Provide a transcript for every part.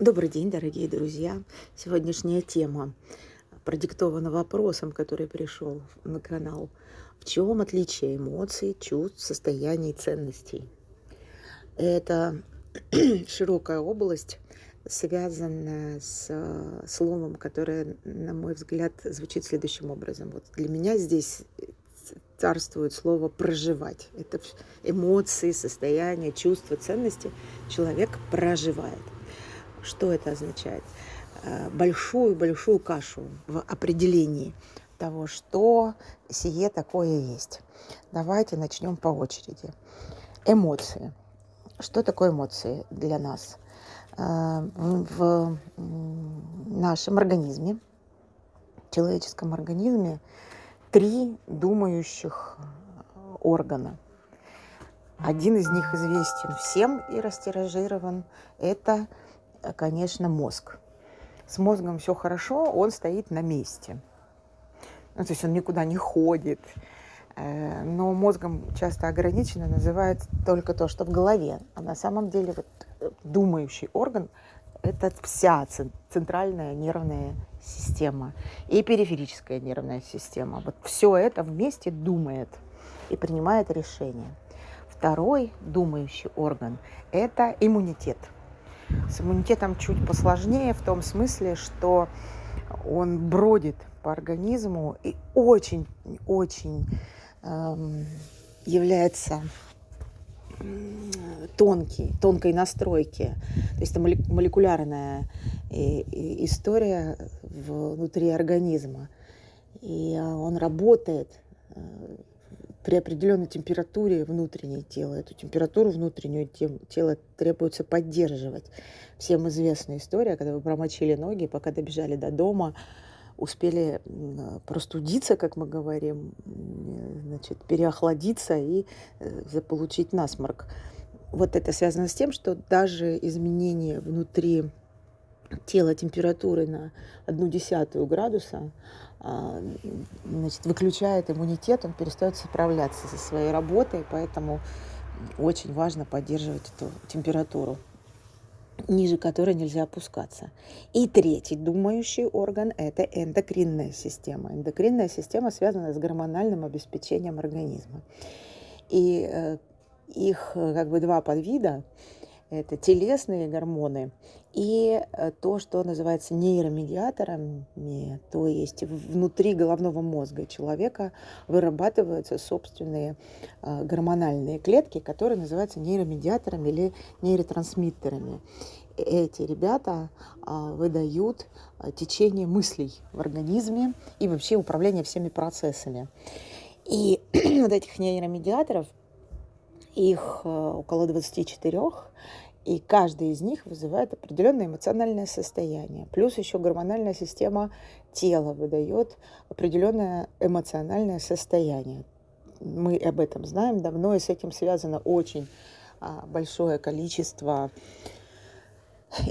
Добрый день, дорогие друзья. Сегодняшняя тема продиктована вопросом, который пришел на канал. В чем отличие эмоций, чувств, состояний, ценностей? Это широкая область, связанная с словом, которое, на мой взгляд, звучит следующим образом. Вот для меня здесь царствует слово проживать. Это эмоции, состояния, чувства, ценности человек проживает. Что это означает? Большую-большую э, кашу в определении того, что сие такое есть. Давайте начнем по очереди. Эмоции. Что такое эмоции для нас? Э, в нашем организме, человеческом организме, три думающих органа. Один из них известен всем и растиражирован. Это конечно, мозг. С мозгом все хорошо, он стоит на месте. Ну, то есть он никуда не ходит. Э, но мозгом часто ограничено называют только то, что в голове. А на самом деле вот э, думающий орган – это вся центральная нервная система и периферическая нервная система. Вот все это вместе думает и принимает решения. Второй думающий орган – это иммунитет – с иммунитетом чуть посложнее в том смысле, что он бродит по организму и очень-очень эм, является тонкий, тонкой настройки. То есть это молекулярная история внутри организма. И он работает э, при определенной температуре внутренней тела. Эту температуру внутреннюю тело требуется поддерживать. Всем известная история, когда вы промочили ноги, пока добежали до дома, успели простудиться, как мы говорим, значит, переохладиться и э, заполучить насморк. Вот это связано с тем, что даже изменение внутри тела температуры на одну десятую градуса значит, выключает иммунитет, он перестает справляться со своей работой, поэтому очень важно поддерживать эту температуру, ниже которой нельзя опускаться. И третий думающий орган – это эндокринная система. Эндокринная система связана с гормональным обеспечением организма. И э, их э, как бы два подвида это телесные гормоны и э, то, что называется нейромедиаторами, то есть внутри головного мозга человека вырабатываются собственные э, гормональные клетки, которые называются нейромедиаторами или нейротрансмиттерами. Эти ребята а, выдают э, течение мыслей в организме и вообще управление всеми процессами. И вот этих нейромедиаторов их э, около 24, и каждый из них вызывает определенное эмоциональное состояние. Плюс еще гормональная система тела выдает определенное эмоциональное состояние. Мы об этом знаем давно, и с этим связано очень а, большое количество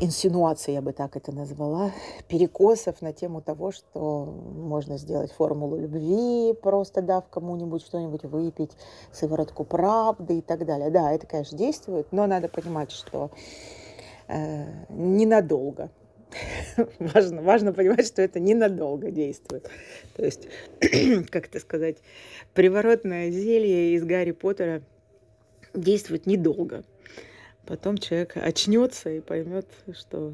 инсинуаций, я бы так это назвала, перекосов на тему того, что можно сделать формулу любви, просто дав кому-нибудь что-нибудь выпить, сыворотку правды и так далее. Да, это, конечно, действует, но надо понимать, что э, ненадолго. важно, важно понимать, что это ненадолго действует. То есть, как это сказать, приворотное зелье из Гарри Поттера действует недолго потом человек очнется и поймет, что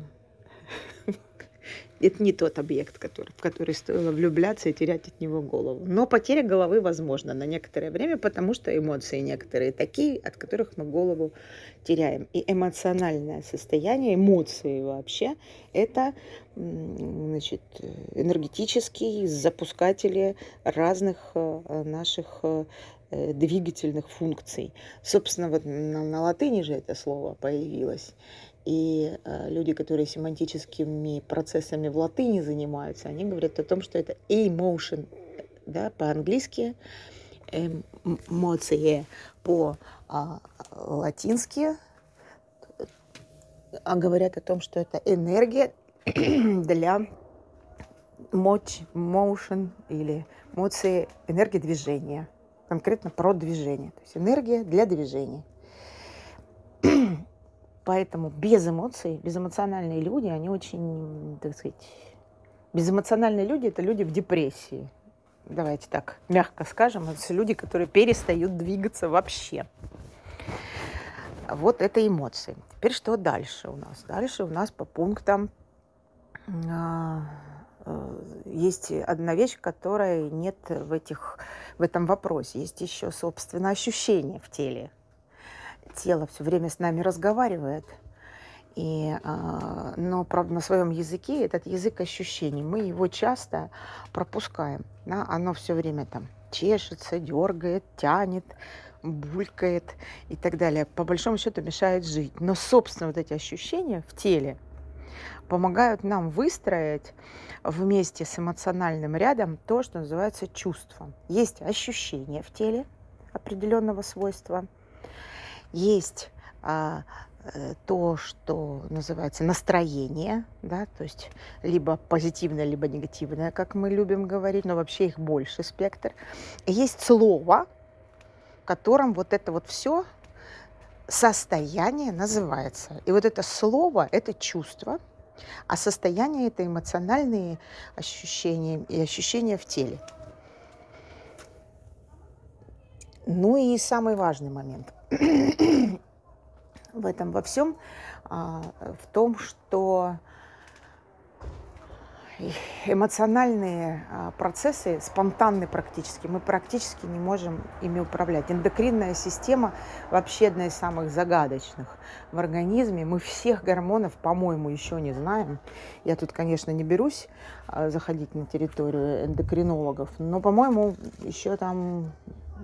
это не тот объект, который, в который стоило влюбляться и терять от него голову. Но потеря головы возможна на некоторое время, потому что эмоции некоторые такие, от которых мы голову теряем. И эмоциональное состояние, эмоции вообще, это значит, энергетические запускатели разных э, наших э, двигательных функций. Собственно, вот на, на латыни же это слово появилось. И э, люди, которые семантическими процессами в латыни занимаются, они говорят о том, что это emotion, да, по-английски, эмоции по-латински, а говорят о том, что это энергия для motion или эмоции, энергия движения конкретно про движение. То есть энергия для движения. Поэтому без эмоций, безэмоциональные люди, они очень, так сказать, безэмоциональные люди – это люди в депрессии. Давайте так мягко скажем, это люди, которые перестают двигаться вообще. Вот это эмоции. Теперь что дальше у нас? Дальше у нас по пунктам а, есть одна вещь, которой нет в, этих, в этом вопросе. Есть еще, собственно, ощущение в теле. Тело все время с нами разговаривает, и, а, но, правда, на своем языке этот язык ощущений. Мы его часто пропускаем. Да? Оно все время там чешется, дергает, тянет, булькает и так далее. По большому счету мешает жить. Но, собственно, вот эти ощущения в теле помогают нам выстроить вместе с эмоциональным рядом то, что называется чувством. Есть ощущения в теле определенного свойства, есть а, э, то, что называется настроение, да, то есть либо позитивное, либо негативное, как мы любим говорить, но вообще их больше спектр. есть слово, котором вот это вот все состояние называется. И вот это слово, это чувство, а состояние это эмоциональные ощущения и ощущения в теле. Ну и самый важный момент в этом во всем, а, в том, что эмоциональные а, процессы спонтанны практически. Мы практически не можем ими управлять. Эндокринная система вообще одна из самых загадочных в организме. Мы всех гормонов, по-моему, еще не знаем. Я тут, конечно, не берусь а, заходить на территорию эндокринологов, но, по-моему, еще там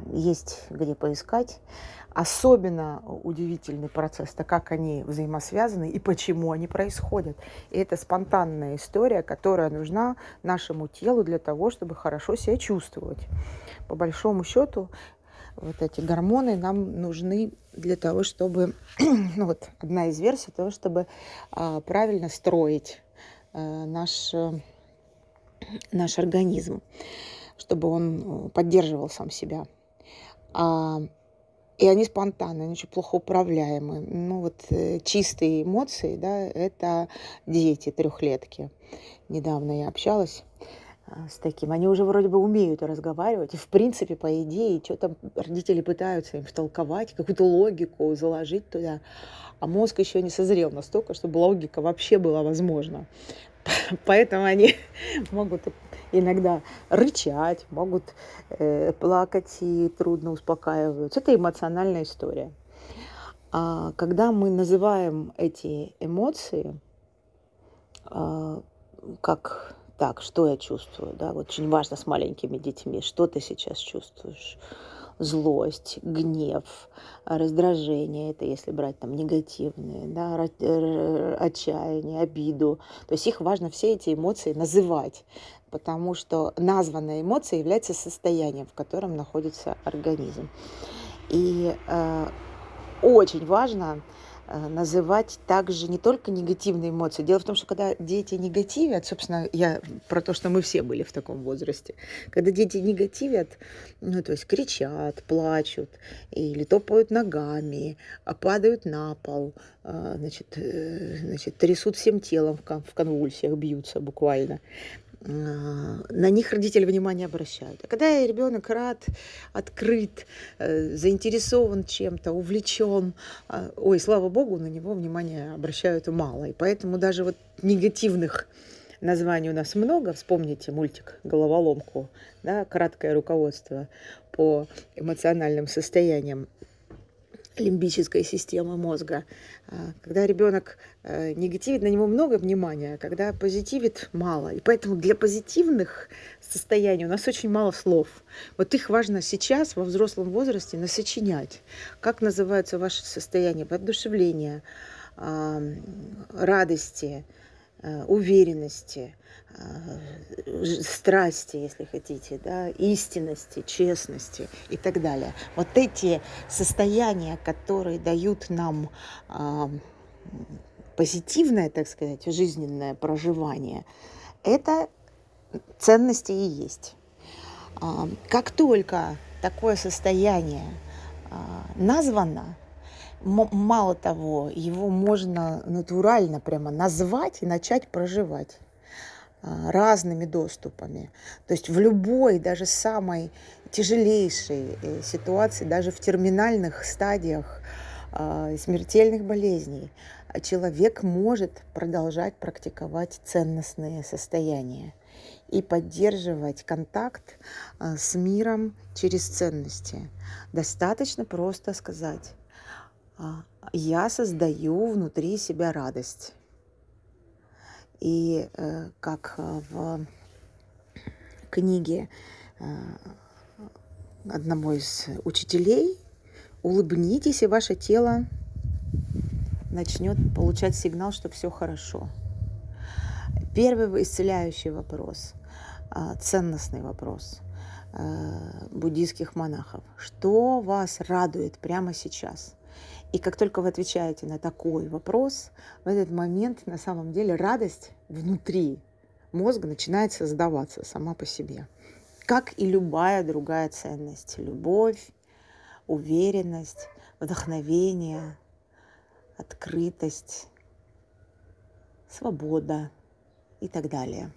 есть где поискать. Особенно удивительный процесс, это как они взаимосвязаны и почему они происходят. И это спонтанная история, которая нужна нашему телу для того, чтобы хорошо себя чувствовать. По большому счету, вот эти гормоны нам нужны для того, чтобы, ну вот одна из версий того, чтобы а, правильно строить а, наш, наш организм, чтобы он э, поддерживал сам себя. А, и они спонтанные, они очень плохо управляемые. Ну вот э, чистые эмоции, да, это дети трехлетки. Недавно я общалась а, с таким. Они уже вроде бы умеют разговаривать. И в принципе, по идее, что-то родители пытаются им втолковать, какую-то логику заложить туда. А мозг еще не созрел настолько, чтобы логика вообще была возможна. Поэтому они могут иногда рычать, могут э, плакать и трудно успокаиваются. Это эмоциональная история. А когда мы называем эти эмоции, а, как так, что я чувствую, да, вот очень важно с маленькими детьми, что ты сейчас чувствуешь, злость, гнев, раздражение, это если брать там негативные, да, отчаяние, обиду. То есть их важно все эти эмоции называть, потому что названная эмоция является состоянием, в котором находится организм. И э, очень важно называть также не только негативные эмоции. Дело в том, что когда дети негативят, собственно, я про то, что мы все были в таком возрасте, когда дети негативят, ну, то есть кричат, плачут, или топают ногами, а падают на пол, а, значит, э, значит трясут всем телом в конвульсиях, бьются буквально, на них родители внимание обращают. А когда ребенок рад, открыт, э, заинтересован чем-то, увлечен, а, ой, слава богу, на него внимание обращают мало. И поэтому даже вот негативных названий у нас много. Вспомните мультик «Головоломку», да, краткое руководство по эмоциональным состояниям лимбической системы мозга. А, когда ребенок э, негативит, на него много внимания, а когда позитивит мало. И поэтому для позитивных состояний у нас очень мало слов. Вот их важно сейчас, во взрослом возрасте, насочинять. Как называются ваши состояния? Воодушевления, радости, э, уверенности, Э, страсти, если хотите, да, истинности, честности и так далее. Вот эти состояния, которые дают нам э, позитивное, так сказать, жизненное проживание, это ценности и есть. Э, как только такое состояние э, названо, мало того, его можно натурально прямо назвать и начать проживать разными доступами. То есть в любой, даже самой тяжелейшей э, ситуации, даже в терминальных стадиях а, смертельных болезней, человек может продолжать практиковать ценностные состояния и поддерживать контакт а, с миром через ценности. Достаточно просто сказать, а, я создаю внутри себя радость. И э, как э, в книге э, одного из учителей, улыбнитесь, и ваше тело начнет получать сигнал, что все хорошо. Первый исцеляющий вопрос, а, ценностный вопрос буддийских монахов. Что вас радует прямо сейчас? И как только вы отвечаете на такой вопрос, в этот момент на самом деле радость внутри мозга начинает создаваться сама по себе. Как и любая другая ценность. Любовь, уверенность, вдохновение, открытость, свобода и так далее.